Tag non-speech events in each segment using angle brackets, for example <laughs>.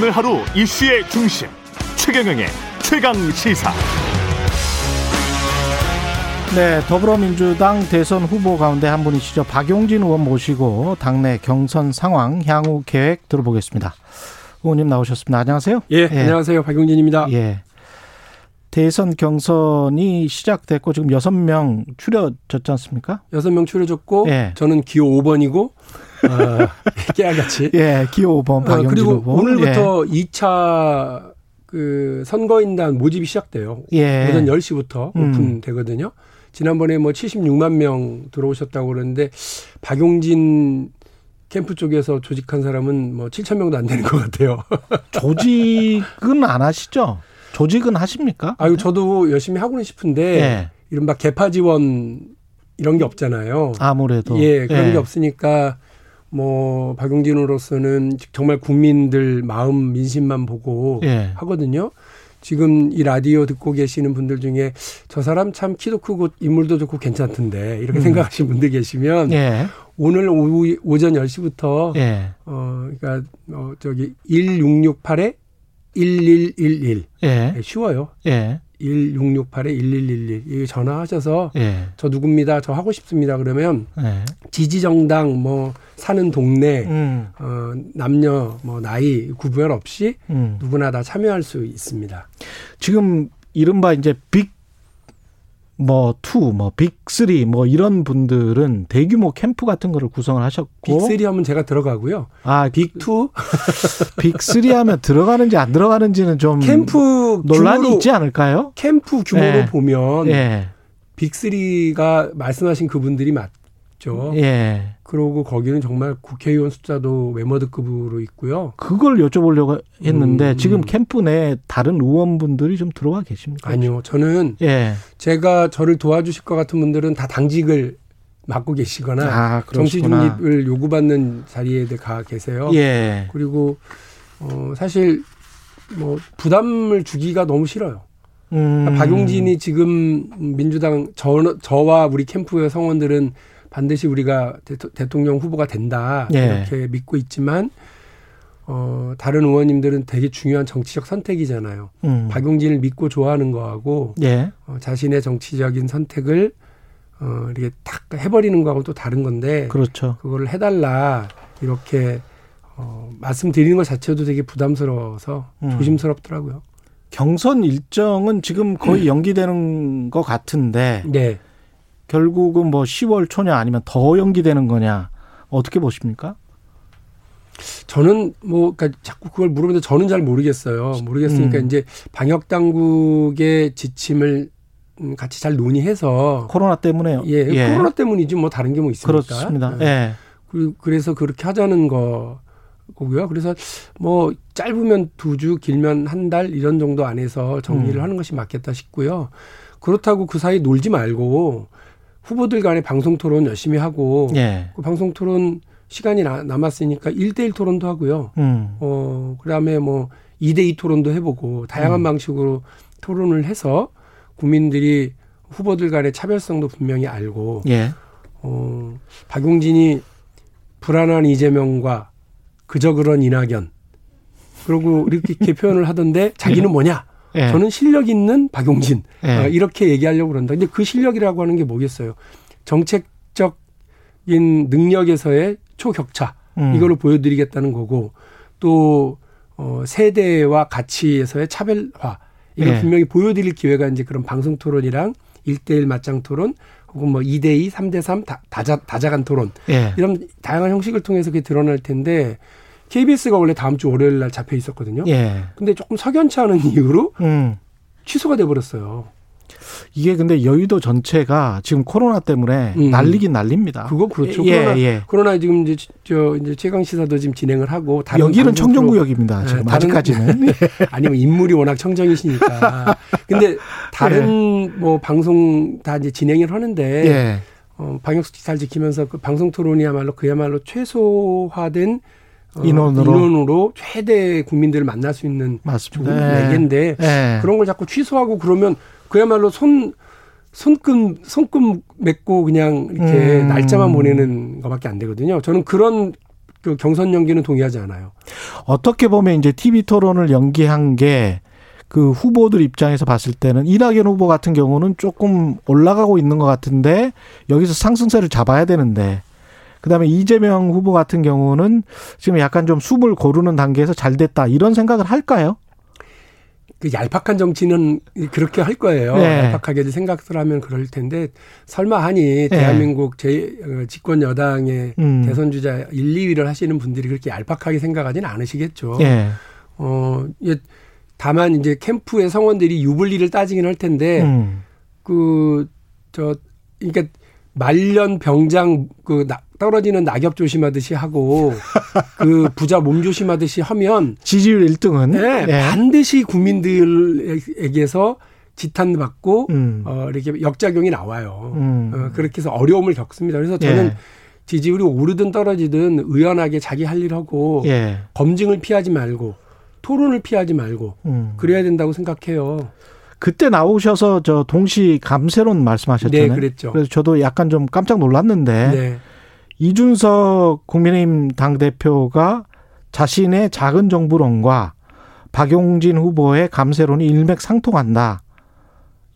오늘 하루 이슈의 중심 최경영의 최강 시사. 네, 더불어민주당 대선 후보 가운데 한 분이시죠. 박용진 의원 모시고 당내 경선 상황, 향후 계획 들어보겠습니다. 의원님 나오셨습니다. 안녕하세요. 예, 예. 안녕하세요. 박용진입니다. 예. 대선 경선이 시작됐고 지금 여섯 명 추려졌지 않습니까? 여섯 명 추려졌고 예. 저는 기호 5번이고 어, <laughs> 깨알같이. 예, 기호 5번 박용진 어, 그리고 후보. 오늘부터 예. 2차 그 선거인단 모집이 시작돼요. 예. 오전 10시부터 음. 오픈되거든요. 지난번에 뭐 76만 명 들어오셨다고 그러는데 박용진 캠프 쪽에서 조직한 사람은 뭐 7천 명도 안 되는 것 같아요. <laughs> 조직은 안 하시죠? 조직은 하십니까? 아유 저도 열심히 하고는 싶은데 예. 이른바 개파 지원 이런 게 없잖아요. 아무래도 예 그런 예. 게 없으니까 뭐 박용진으로서는 정말 국민들 마음 민심만 보고 예. 하거든요. 지금 이 라디오 듣고 계시는 분들 중에 저 사람 참 키도 크고 인물도 좋고 괜찮던데 이렇게 음. 생각하시는 분들 계시면 예. 오늘 오후 오전 10시부터 예. 어 그러니까 어 저기 1668에 1111 예. 네, 쉬워요. 예. 1668-1111이 전화하셔서 예. 저 누굽니다. 저 하고 싶습니다. 그러면 예. 지지 정당 뭐 사는 동네 음. 어 남녀 뭐 나이 구별 없이 음. 누구나 다 참여할 수 있습니다. 지금 이른바 이제 big 뭐, two, 뭐, big3, 뭐, 이런 분들은 대규모 캠프 같은 거를 구성을 하셨고. big3 하면 제가 들어가고요. 아, big2? <laughs> big3 하면 들어가는지 안 들어가는지는 좀. 캠프 논란이 규모로, 있지 않을까요? 캠프 규모로 네. 보면. 네. 빅3가 말씀하신 그분들이 맞, 있죠. 예. 그러고 거기는 정말 국회의원 숫자도 웨머드급으로 있고요. 그걸 여쭤보려고 했는데 음. 지금 캠프 내에 다른 의원분들이 좀 들어와 계십니까? 아니요. 저는 예. 제가 저를 도와주실 것 같은 분들은 다 당직을 맡고 계시거나 아, 정치 중립을 요구받는 자리에 가 계세요. 예. 그리고 어 사실 뭐 부담을 주기가 너무 싫어요. 음. 박용진이 지금 민주당 저, 저와 우리 캠프의 성원들은 반드시 우리가 대통 령 후보가 된다 예. 이렇게 믿고 있지만 어 다른 의원님들은 되게 중요한 정치적 선택이잖아요. 음. 박용진을 믿고 좋아하는 거하고 예. 어, 자신의 정치적인 선택을 어 이렇게 탁 해버리는 거하고 또 다른 건데 그렇죠. 그거를 해달라 이렇게 어 말씀드리는 것 자체도 되게 부담스러워서 음. 조심스럽더라고요. 경선 일정은 지금 거의 연기되는 것 같은데 네. 결국은 뭐 10월 초냐 아니면 더 연기되는 거냐 어떻게 보십니까? 저는 뭐 그러니까 자꾸 그걸 물어보는데 저는 잘 모르겠어요. 모르겠으니까 음. 이제 방역 당국의 지침을 음, 같이 잘 논의해서 코로나 때문에요. 예, 예. 코로나 때문이지 뭐 다른 게 뭐 있습니까? 그렇습니다. 예. 예. 그래서 그렇게 하자는 거 거고요. 그래서 뭐 짧으면 두 주, 길면 한 달 이런 정도 안에서 정리를 음. 하는 것이 맞겠다 싶고요. 그렇다고 그 사이 놀지 말고 후보들 간의 방송 토론 열심히 하고 예. 그 방송 토론 시간이 나, 남았으니까 1대1 토론도 하고요. 음. 어, 그다음에 뭐 2대2 토론도 해 보고 다양한 음. 방식으로 토론을 해서 국민들이 후보들 간의 차별성도 분명히 알고 예. 어, 박용진이 불안한 이재명과 그저 그런 이낙연 그리고 이렇게 <laughs> 표현을 하던데 자기는 뭐냐? 예. 저는 실력 있는 박용진 예. 어, 이렇게 얘기하려고 그런다. 근데 그 실력이라고 하는 게 뭐겠어요? 정책적인 능력에서의 초격차 음. 이거를 보여드리겠다는 거고 또 어, 세대와 가치에서의 차별화 이걸 예. 분명히 보여드릴 기회가 이제 그런 방송 토론이랑 일대일 맞짱 토론 혹은 뭐 2대2, 3대3 다, 다자, 다자간 토론 예. 이런 다양한 형식을 통해서 그게 드러날 텐데 KBS가 원래 다음 주 월요일 날 잡혀 있었거든요. 예. 근데 조금 석연치 않은 <laughs> 이유로 음. 취소가 돼 버렸어요. 이게 근데 여의도 전체가 지금 코로나 때문에 음. 난리긴 난립니다. 그거 그렇죠. 예, 코로나, 예. 코로나 지금 이제 저 이제 최강 시사도 지금 진행을 하고 여기는 청정구역입니다. 지금 <laughs> 네, 아직까지는 아니면 인물이 워낙 청정이시니까. 근데 다른 예. 뭐 방송 다 이제 진행을 하는데 예. 어, 방역 수칙 잘 지키면서 그 방송 토론이야말로 그야말로 최소화된 어, 인원으로. 인원으로 최대 국민들을 만날 수 있는 맞습니다. 매개인데 네. 그런 걸 자꾸 취소하고 그러면 그야말로 손 손금 손금 맺고 그냥 이렇게 음. 날짜만 보내는 것밖에 안 되거든요. 저는 그런 그 경선 연기는 동의하지 않아요. 어떻게 보면 이제 TV 토론을 연기한 게 그 후보들 입장에서 봤을 때는 이낙연 후보 같은 경우는 조금 올라가고 있는 것 같은데 여기서 상승세를 잡아야 되는데 그다음에 이재명 후보 같은 경우는 지금 약간 좀 숨을 고르는 단계에서 잘 됐다 이런 생각을 할까요? 그 얄팍한 정치는 그렇게 할 거예요. 네. 얄팍하게 생각을 하면 그럴 텐데 설마 하니 대한민국 제 어, 집권 여당의 음. 대선 주자 1, 2위를 하시는 분들이 그렇게 얄팍하게 생각하지는 않으시겠죠. 예. 어, 예, 다만 이제 캠프의 성원들이 유불리를 따지긴 할 텐데 음. 그저 그러니까 말년 병장 그 나, 떨어지는 낙엽 조심하듯이 하고 <laughs> 그 부자 몸 조심하듯이 하면 지지율 1등은 네, 반드시 국민들에게서 지탄받고 음. 어, 이렇게 역작용이 나와요. 음. 어, 그렇게 해서 어려움을 겪습니다. 그래서 저는 예. 지지율이 오르든 떨어지든 의연하게 자기 할 일 하고 예. 검증을 피하지 말고 토론을 피하지 말고 음. 그래야 된다고 생각해요. 그때 나오셔서 저 동시 감세론 말씀하셨잖아요. 네, 그랬죠. 그래서 저도 약간 좀 깜짝 놀랐는데 네. 이준석 국민의힘 당대표가 자신의 작은 정부론과 박용진 후보의 감세론이 일맥상통한다.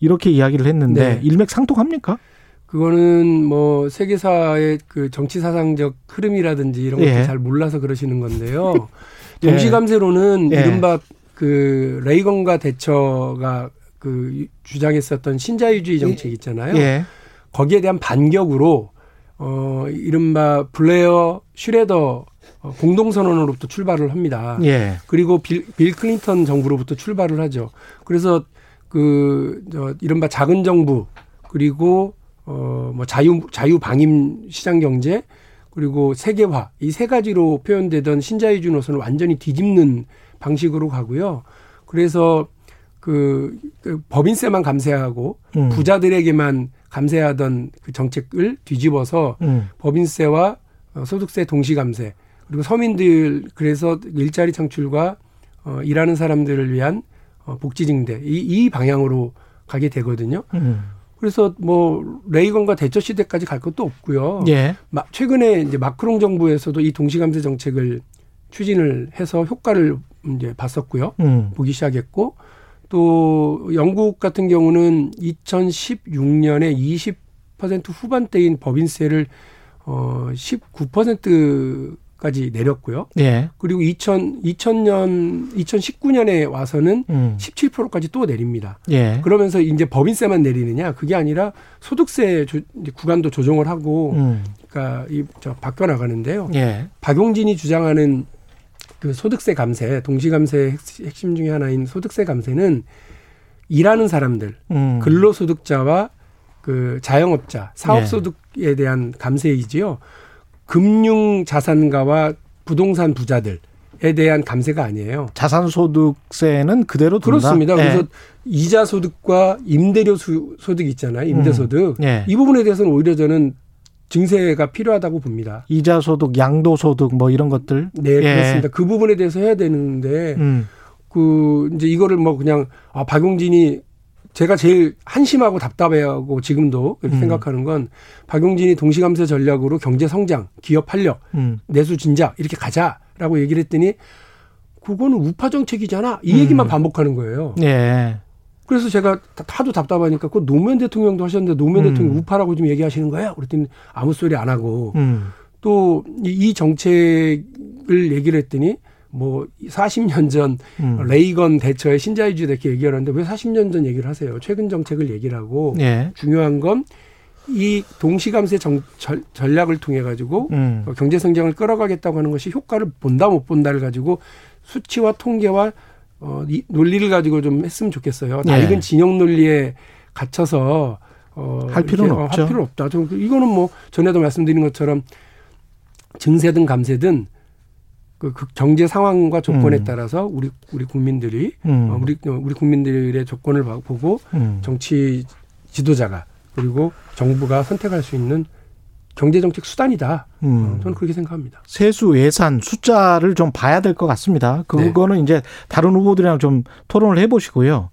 이렇게 이야기를 했는데 네. 일맥상통합니까? 그거는 뭐 세계사의 그 정치 사상적 흐름이라든지 이런 것들 예. 잘 몰라서 그러시는 건데요. <laughs> 예. 동시감세로는 예. 이른바 그 레이건과 대처가 그 주장했었던 신자유주의 정책 있잖아요. 예. 거기에 대한 반격으로 어 이른바 블레어 슈레더 어, 공동선언으로부터 출발을 합니다. 예. 그리고 빌, 빌 클린턴 정부로부터 출발을 하죠. 그래서 그, 저, 이른바 작은 정부, 그리고, 어, 뭐 자유, 자유 방임 시장 경제, 그리고 세계화, 이 세 가지로 표현되던 신자유주의 노선을 완전히 뒤집는 방식으로 가고요. 그래서 그, 그 법인세만 감세하고 음. 부자들에게만 감세하던 그 정책을 뒤집어서 음. 법인세와 어, 소득세 동시 감세 그리고 서민들 그래서 일자리 창출과 어, 일하는 사람들을 위한 어, 복지 증대 이, 이 방향으로 가게 되거든요. 음. 그래서 뭐 레이건과 대처 시대까지 갈 것도 없고요. 예. 마- 최근에 이제 마크롱 정부에서도 이 동시 감세 정책을 추진을 해서 효과를 이제 봤었고요. 음. 보기 시작했고 또 영국 같은 경우는 2016년에 20% 후반대인 법인세를 어 19%까지 내렸고요. 예. 그리고 2000 2000년 2019년에 와서는 음. 17%까지 또 내립니다. 예. 그러면서 이제 법인세만 내리느냐 그게 아니라 소득세 조, 이제 구간도 조정을 하고 음. 그러니까 이 저 바뀌어 나가는데요. 예. 박용진이 주장하는 그 소득세 감세, 동시감세 핵- 핵심 중에 하나인 소득세 감세는 일하는 사람들, 음. 근로소득자와 그 자영업자, 네. 사업소득에 대한 감세이지요. 금융 자산가와 부동산 부자들에 대한 감세가 아니에요. 자산소득세는 그대로 둔다. 그렇습니다. 예. 그래서 이자 소득과 임대료 수- 소득 있잖아요. 임대소득. 예. 이 부분에 대해서는 오히려 저는 증세가 필요하다고 봅니다. 이자 소득, 양도 소득 뭐 이런 것들. 네, 예. 그렇습니다. 그 부분에 대해서 해야 되는데 음. 그 이제 이거를 뭐 그냥 아 박용진이 제가 제일 한심하고 답답해하고 지금도 이렇게 음. 생각하는 건 박용진이 동시감세 전략으로 경제 성장, 기업 활력, 음. 내수 진작 이렇게 가자라고 얘기를 했더니 그거는 우파 정책이잖아. 이 얘기만 음. 반복하는 거예요. 예. 그래서 제가 다- 하도 답답하니까 그 노무현 대통령도 하셨는데 노무현 음. 대통령 우파라고 지금 얘기하시는 거예요? 그랬더니 아무 소리 안 하고 음. 또이 정책을 얘기를 했더니 뭐 40년 전 음. 레이건 대처의 신자유주의 이렇게 얘기를 하는데 왜 40년 전 얘기를 하세요? 최근 정책을 얘기를 하고 예. 중요한 건 이 동시감세 정, 전, 전략을 통해 가지고 음. 어, 경제 성장을 끌어가겠다고 하는 것이 효과를 본다 못 본다를 가지고 수치와 통계와 어, 이 논리를 가지고 좀 했으면 좋겠어요. 네. 낡은 진영 논리에 갇혀서 어, 할 필요는 이렇게, 어, 없죠. 할 필요 없다. 좀 이거는 뭐 전에도 말씀드린 것처럼 증세든 감세든 그, 그 경제 상황과 조건에 음. 따라서 우리 우리 국민들이 음. 어, 우리 우리 국민들의 조건을 봐- 보고 음. 정치 지도자가 그리고 정부가 선택할 수 있는 경제 정책 수단이다. 어, 음. 저는 그렇게 생각합니다. 세수 예산 숫자를 좀 봐야 될 것 같습니다. 그거는 이제 다른 후보들이랑 좀 토론을 해보시고요.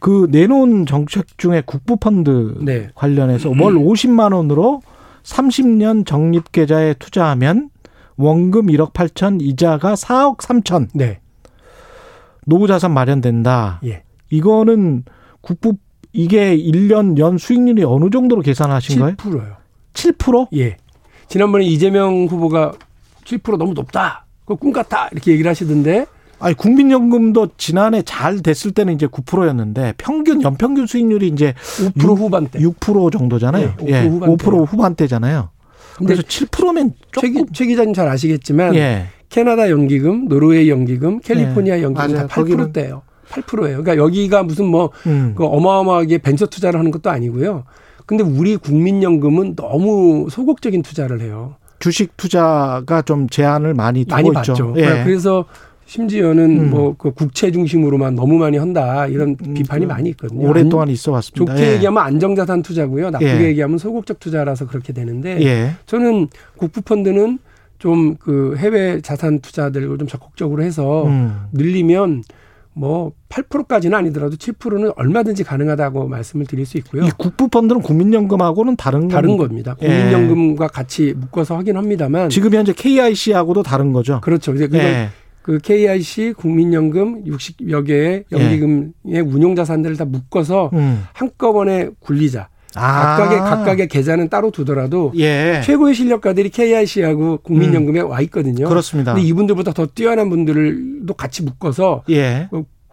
그 내놓은 정책 중에 국부 펀드 네. 관련해서 월 50만 원으로 30년 적립 계좌에 투자하면 원금 1억 8천, 이자가 4억 3천. 네. 노후 자산 마련된다. 예. 이거는 국부 이게 1년 연 수익률이 어느 정도로 계산하신 거예요? 7%요. 7%? 예. 지난번에 이재명 후보가 7% 너무 높다. 그거 꿈 같다. 이렇게 얘기를 하시던데 아니 국민연금도 지난해 잘 됐을 때는 이제 9%였는데 평균 연평균 수익률이 이제 5% 후반대. 6% 정도잖아요. 네, 5% 예, 후반대. 5% 후반대잖아요. 그래서 7%면 최, 조금 기, 최 기자님 잘 아시겠지만 예. 캐나다 연기금, 노르웨이 연기금, 캘리포니아 네, 연기금. 다 거기는- 8%대예요. 8%예요. 그러니까 여기가 무슨 뭐 음. 그 어마어마하게 벤처 투자를 하는 것도 아니고요. 근데 우리 국민연금은 너무 소극적인 투자를 해요. 주식 투자가 좀 제한을 많이 두고 많이 있죠. 받죠. 예. 그래서 심지어는 음. 뭐그 국채 중심으로만 너무 많이 한다 이런 음, 비판이 그 많이 있거든요. 오랫동안 있어 왔습니다. 좋게 예. 얘기하면 안정자산 투자고요. 나쁘게 예. 얘기하면 소극적 투자라서 그렇게 되는데 예. 저는 국부펀드는 좀 그 해외 자산 투자들을 좀 적극적으로 해서 음. 늘리면 뭐 8%까지는 아니더라도 7%는 얼마든지 가능하다고 말씀을 드릴 수 있고요. 이 국부 펀드는 국민연금하고는 다른 다른? 겁니다. 예. 국민연금과 같이 묶어서 하긴 합니다만 지금 현재 KIC하고도 다른 거죠. 그렇죠. 이제 예. 그 KIC 국민연금 60여 개의 연기금의 운용 자산들을 다 묶어서 음. 한꺼번에 굴리자. 아. 각각의 각각의 계좌는 따로 두더라도 예. 최고의 실력가들이 KIC하고 국민연금에 와 있거든요. 그렇습니다. 근데 이분들보다 더 뛰어난 분들도 같이 묶어서 예.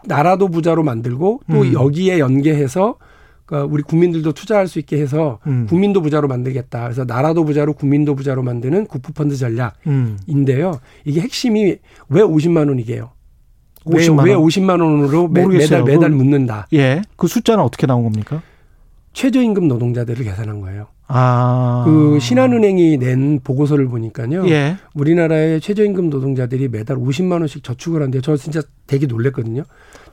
나라도 부자로 만들고 또 음. 여기에 연계해서 그러니까 우리 국민들도 투자할 수 있게 해서 음. 국민도 부자로 만들겠다. 그래서 나라도 부자로 국민도 부자로 만드는 국부펀드 전략인데요. 음. 이게 핵심이 왜 50만 원이게요? 왜, 50만 원. 왜 50만 원으로 매, 모르겠어요. 매달 매달 그- 묻는다. 예. 그 숫자는 어떻게 나온 겁니까? 최저임금 노동자들을 계산한 거예요. 아. 그 신한은행이 낸 보고서를 보니까요. 예. 우리나라의 최저임금 노동자들이 매달 50만 원씩 저축을 하는데 저 진짜 되게 놀랬거든요.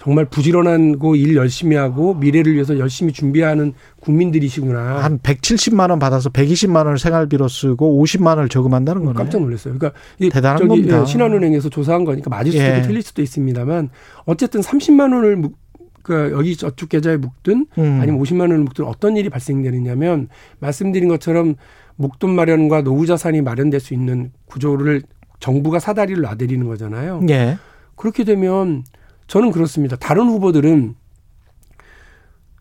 정말 부지런하고 일 열심히 하고 미래를 위해서 열심히 준비하는 국민들이시구나. 한 170만 원 받아서 120만 원을 생활비로 쓰고 50만 원을 저금한다는 거네. 깜짝 놀랐어요. 그러니까 이 대단한 저기 겁니다. 예, 신한은행에서 조사한 거니까 맞을 수도 예. 있고 틀릴 수도 있습니다만 어쨌든 30만 원을 묵, 그 여기 저축 계좌에 묵든 음. 아니면 50만 원을 묵든 어떤 일이 발생되느냐면 말씀드린 것처럼 목돈 마련과 노후 자산이 마련될 수 있는 구조를 정부가 사다리를 놔드리는 거잖아요. 예. 그렇게 되면 저는 그렇습니다. 다른 후보들은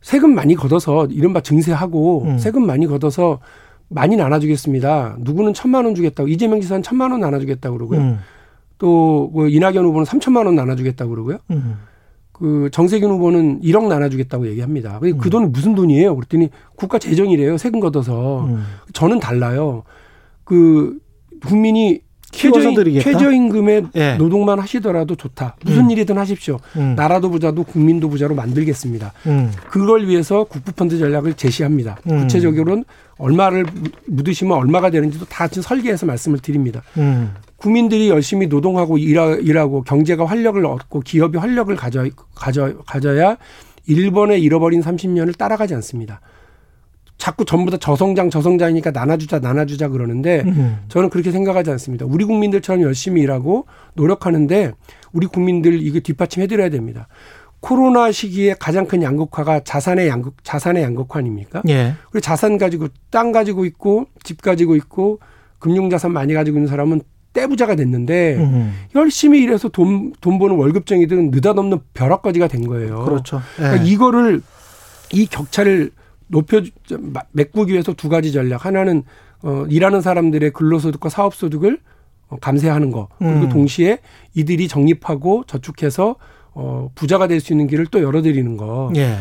세금 많이 걷어서 이른바 증세하고 음. 세금 많이 걷어서 많이 나눠주겠습니다. 누구는 천만 원 주겠다고 이재명 지사는 천만 원 나눠주겠다고 그러고요. 음. 또뭐 이낙연 후보는 삼천만 원 나눠주겠다고 그러고요. 음. 그 정세균 후보는 1억 나눠주겠다고 얘기합니다. 근데 그 돈이 무슨 돈이에요? 그랬더니 국가 재정이래요. 세금 걷어서. 음. 저는 달라요. 그 국민이 최저임? 최저임금에 예. 노동만 하시더라도 좋다. 무슨 음. 일이든 하십시오. 음. 나라도 부자도 국민도 부자로 만들겠습니다. 음. 그걸 위해서 국부펀드 전략을 제시합니다. 음. 구체적으로는 얼마를 묻- 묻으시면 얼마가 되는지도 다 지금 설계해서 말씀을 드립니다. 음. 국민들이 열심히 노동하고 일하, 일하 고 경제가 활력을 얻고 기업이 활력을 가져, 가져, 가져야 일본의 잃어버린 30년을 따라가지 않습니다. 자꾸 전부 다 저성장 저성장이니까 나눠주자 나눠주자 그러는데 음. 저는 그렇게 생각하지 않습니다. 우리 국민들처럼 열심히 일하고 노력하는데 우리 국민들 이거 뒷받침해드려야 됩니다. 코로나 시기에 가장 큰 양극화가 자산의 양극 자산의 양극화 아닙니까? 예. 그리고 자산 가지고 땅 가지고 있고 집 가지고 있고 금융 자산 많이 가지고 있는 사람은 떼부자가 됐는데 음. 열심히 일해서 돈, 돈 버는 월급쟁이들은 느닷없는 벼락거지가 된 거예요. 그렇죠. 예. 그러니까 이거를 이 격차를 높여 메꾸기 위해서 두 가지 전략. 하나는 어 일하는 사람들의 근로소득과 사업소득을 어, 감세하는 거. 그리고 음. 동시에 이들이 적립하고 저축해서 어 부자가 될 수 있는 길을 또 열어드리는 거. 예.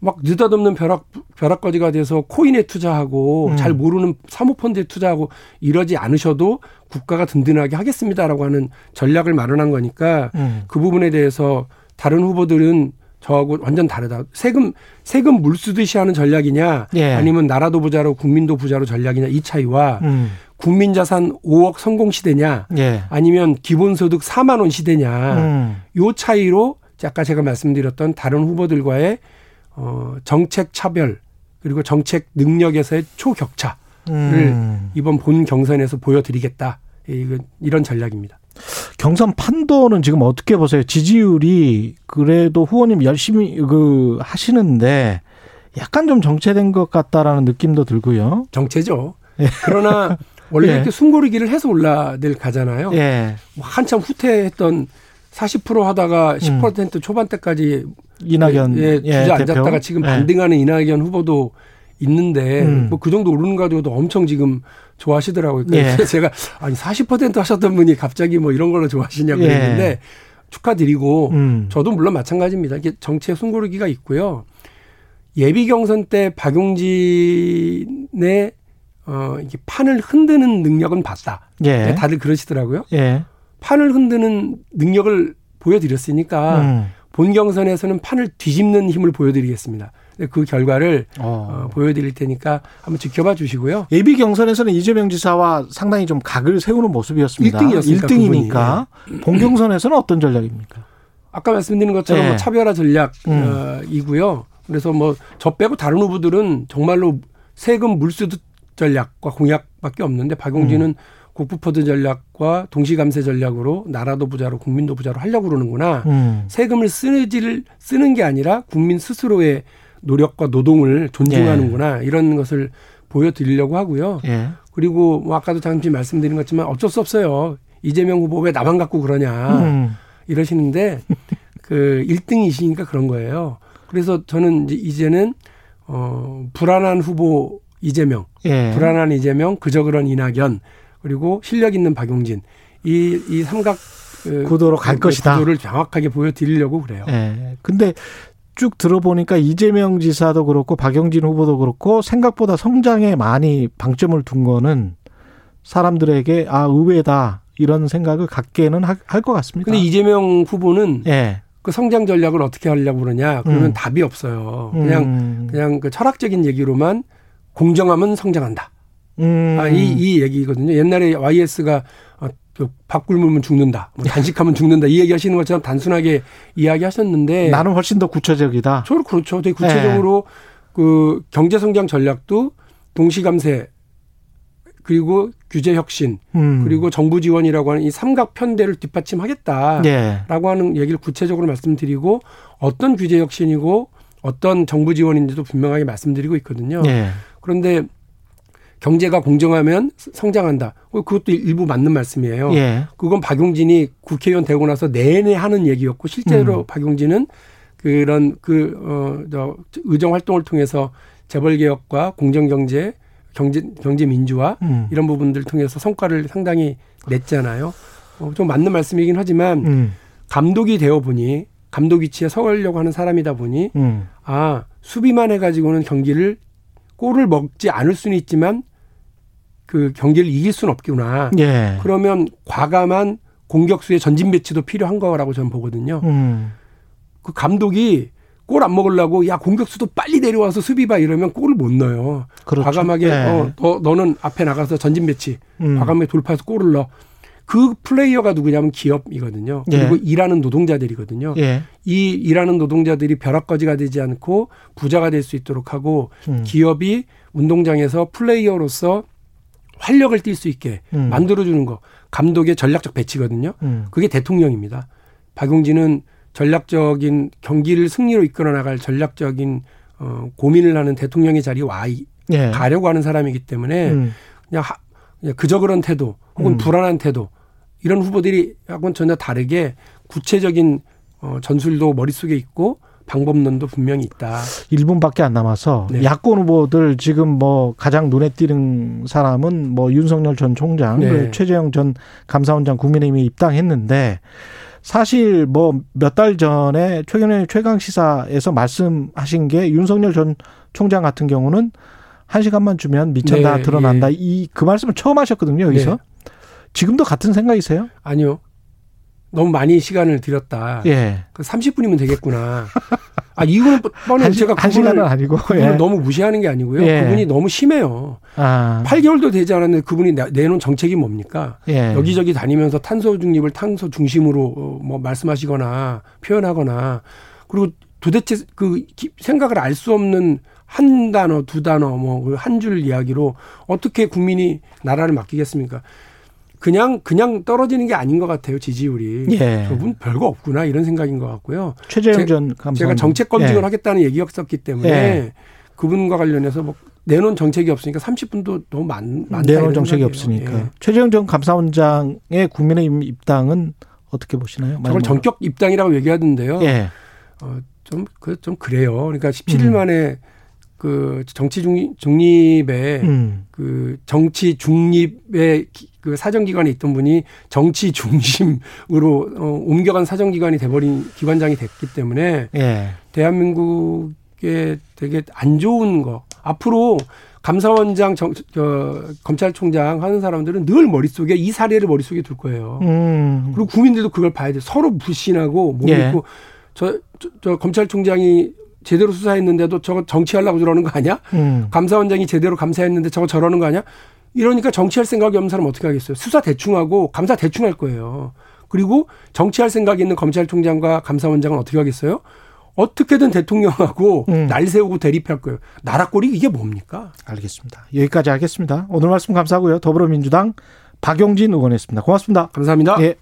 막 느닷없는 벼락 벼락거지가 돼서 코인에 투자하고 음. 잘 모르는 사모펀드에 투자하고 이러지 않으셔도 국가가 든든하게 하겠습니다라고 하는 전략을 마련한 거니까 음. 그 부분에 대해서 다른 후보들은 저하고 완전 다르다. 세금 세금 물 쓰듯이 하는 전략이냐 예. 아니면 나라도 부자로 국민도 부자로 전략이냐 이 차이와 음. 국민 자산 5억 성공 시대냐 예. 아니면 기본 소득 4만 원 시대냐 음. 요 차이로 아까 제가 말씀드렸던 다른 후보들과의 어, 정책 차별 그리고 정책 능력에서의 초격차를 음. 이번 본 경선에서 보여드리겠다. 이건 이런 전략입니다. 경선 판도는 지금 어떻게 보세요? 지지율이 그래도 후보님 열심히 그 하시는데 약간 좀 정체된 것 같다라는 느낌도 들고요. 정체죠. 그러나 원래 <laughs> 예. 이렇게 숨고르기를 해서 올라들 가잖아요. 예. 뭐 한참 후퇴했던 40% 하다가 10% 초반대까지 이낙연 예, 예, 주저 앉았다가 대표. 지금 예. 반등하는 이낙연 후보도 있는데 음. 뭐그 정도 오르는 가지고도 엄청 지금 좋아하시더라고요. 예. 그래서 <laughs> 제가 아니 40% 하셨던 분이 갑자기 뭐 이런 걸로 좋아하시냐고 예. 그랬는데 축하드리고 음. 저도 물론 마찬가지입니다. 이게 정치의 숨고르기가 있고요. 예비 경선 때 박용진의 어 이게 판을 흔드는 능력은 봤다. 예. 다들 그러시더라고요. 예. 판을 흔드는 능력을 보여드렸으니까 음. 본 경선에서는 판을 뒤집는 힘을 보여드리겠습니다. 그 결과를 어. 어, 보여드릴 테니까 한번 지켜봐 주시고요. 예비 경선에서는 이재명 지사와 상당히 좀 각을 세우는 모습이었습니다. 일등이었으니까, 1등이니까 본 경선에서는 어떤 전략입니까? 아까 말씀드린 것처럼 네. 뭐 차별화 음. 전략이고요. 그래서 뭐 저 빼고 다른 후보들은 정말로 세금 물수득 전략과 공약밖에 없는데 박용진은 음. 국부포드 전략과 동시감세 전략으로 나라도 부자로 국민도 부자로 하려고 그러는구나. 음. 세금을 쓰지를 쓰는 게 아니라 국민 스스로의 노력과 노동을 존중하는구나 이런 것을 보여드리려고 하고요. 예. 그리고 뭐 아까도 잠시 말씀드린 것지만 어쩔 수 없어요. 이재명 후보 왜 나만 갖고 그러냐 음. 이러시는데 <laughs> 그 1등이시니까 그런 거예요. 그래서 저는 이제 이제는 어 불안한 후보 이재명, 예. 불안한 이재명, 그저 그런 이낙연 그리고 실력 있는 박용진 이 이 삼각 그 구도로 갈그 것이다. 구도를 정확하게 보여드리려고 그래요. 예. 근데 쭉 들어보니까 이재명 지사도 그렇고 박영진 후보도 그렇고 생각보다 성장에 많이 방점을 둔 거는 사람들에게 아 의외다 이런 생각을 갖게는 할 것 같습니다. 근데 이재명 후보는 예. 그 성장 전략을 어떻게 하려고 그러냐 그러면 음. 답이 없어요. 그냥 음. 그냥 그 철학적인 얘기로만 공정하면 성장한다. 음. 아, 이, 이 얘기거든요. 옛날에 YS가 어, 그밥 굶으면 죽는다. 뭐 단식하면 죽는다. 이 얘기 하시는 것처럼 단순하게 이야기 하셨는데. 나는 훨씬 더 구체적이다. 저는 그렇죠. 되게 구체적으로 그 경제성장 전략도 동시감세 그리고 규제 혁신 음. 그리고 정부 지원이라고 하는 이 삼각 편대를 뒷받침하겠다. 예. 라고 하는 얘기를 구체적으로 말씀드리고 어떤 규제 혁신이고 어떤 정부 지원인지도 분명하게 말씀드리고 있거든요. 예. 그런데 경제가 공정하면 성장한다. 어, 그것도 일부 맞는 말씀이에요. 예. 그건 박용진이 국회의원 되고 나서 내내 하는 얘기였고 실제로 음. 박용진은 그런 그 어 저 의정 활동을 통해서 재벌 개혁과 공정 경제, 경제 경제 민주화 음. 이런 부분들 통해서 성과를 상당히 냈잖아요. 어, 좀 맞는 말씀이긴 하지만 음. 감독이 되어 보니 감독 위치에 서려고 하는 사람이다 보니 음. 아 수비만 해가지고는 경기를 골을 먹지 않을 수는 있지만 그 경기를 이길 수는 없구나. 예. 그러면 과감한 공격수의 전진 배치도 필요한 거라고 저는 보거든요. 음. 그 감독이 골 안 먹으려고 야 공격수도 빨리 내려와서 수비 봐 이러면 골을 못 넣어요. 그렇죠. 과감하게 예. 어, 너, 너는 앞에 나가서 전진 배치 음. 과감하게 돌파해서 골을 넣어. 그 플레이어가 누구냐면 기업이거든요. 예. 그리고 일하는 노동자들이거든요. 예. 이 일하는 노동자들이 벼락거지가 되지 않고 부자가 될 수 있도록 하고 음. 기업이 운동장에서 플레이어로서 활력을 띨 수 있게 음. 만들어주는 거 감독의 전략적 배치거든요. 음. 그게 대통령입니다. 박용진은 전략적인 경기를 승리로 이끌어 나갈 전략적인 어, 고민을 하는 대통령의 자리에 와 이- 예. 가려고 하는 사람이기 때문에 음. 그냥, 하, 그냥 그저 그런 태도 혹은 음. 불안한 태도 이런 후보들이 하고는 전혀 다르게 구체적인 어, 전술도 머릿속에 있고 방법론도 분명히 있다. 1분밖에 안 남아서 네. 야권 후보들 지금 뭐 가장 눈에 띄는 사람은 뭐 윤석열 전 총장, 네. 그리고 최재형 전 감사원장 국민의힘에 입당했는데 사실 뭐 몇 달 전에 최근에 최강 시사에서 말씀하신 게 윤석열 전 총장 같은 경우는 한 시간만 주면 미천 다 네, 드러난다. 예. 이그 말씀을 처음 하셨거든요. 여기서 네. 지금도 같은 생각이세요? 아니요. 너무 많이 시간을 들였다. 예. 그 30분이면 되겠구나. 아, 이거는 시, 제가 한 그분을, 시간은 아니고. 그분을 예. 너무 무시하는 게 아니고요. 예. 그분이 너무 심해요. 아. 8개월도 되지 않았는데 그분이 내- 내놓은 정책이 뭡니까? 예. 여기저기 다니면서 탄소 중립을 탄소 중심으로 어, 뭐 말씀하시거나 표현하거나 그리고 도대체 그 기- 생각을 알 수 없는 한 단어, 두 단어, 뭐 한 줄 이야기로 어떻게 국민이 나라를 맡기겠습니까? 그냥 그냥 떨어지는 게 아닌 것 같아요 지지율이. 예. 저분 별거 없구나 이런 생각인 것 같고요. 최재형 제- 전 감사원 제가 정책 검증을 예. 하겠다는 얘기였었기 때문에 예. 그분과 관련해서 뭐 내놓은 정책이 없으니까 30분도 너무 많, 많다. 내놓은 정책이 없으니까. 예. 최재형 전 감사원장의 국민의힘 입당은 어떻게 보시나요? 저걸 전격 입당이라고 얘기하던데요. 예. 어, 좀, 그, 좀 그래요. 그러니까 17일 음. 만에 그 정치 중립, 중립에 음. 그 정치 중립의 그 사정기관에 있던 분이 정치 중심으로 어, 옮겨간 사정기관이 돼버린 기관장이 됐기 때문에 예. 대한민국에 되게 안 좋은 거 앞으로 감사원장 정, 저, 검찰총장 하는 사람들은 늘 머릿속에 이 사례를 머릿속에 둘 거예요. 음. 그리고 국민들도 그걸 봐야 돼. 서로 불신하고 못 예. 믿고 저, 저, 저 검찰총장이 제대로 수사했는데도 저거 정치하려고 저러는 거 아니야? 음. 감사원장이 제대로 감사했는데 저거 저러는 거 아니야? 이러니까 정치할 생각이 없는 사람 어떻게 하겠어요? 수사 대충 하고 감사 대충 할 거예요. 그리고 정치할 생각이 있는 검찰총장과 감사원장은 어떻게 하겠어요? 어떻게든 대통령하고 음. 날 세우고 대립할 거예요. 나라꼴이 이게 뭡니까? 알겠습니다. 여기까지 하겠습니다. 오늘 말씀 감사하고요. 더불어민주당 박용진 의원이었습니다. 고맙습니다. 감사합니다. 예.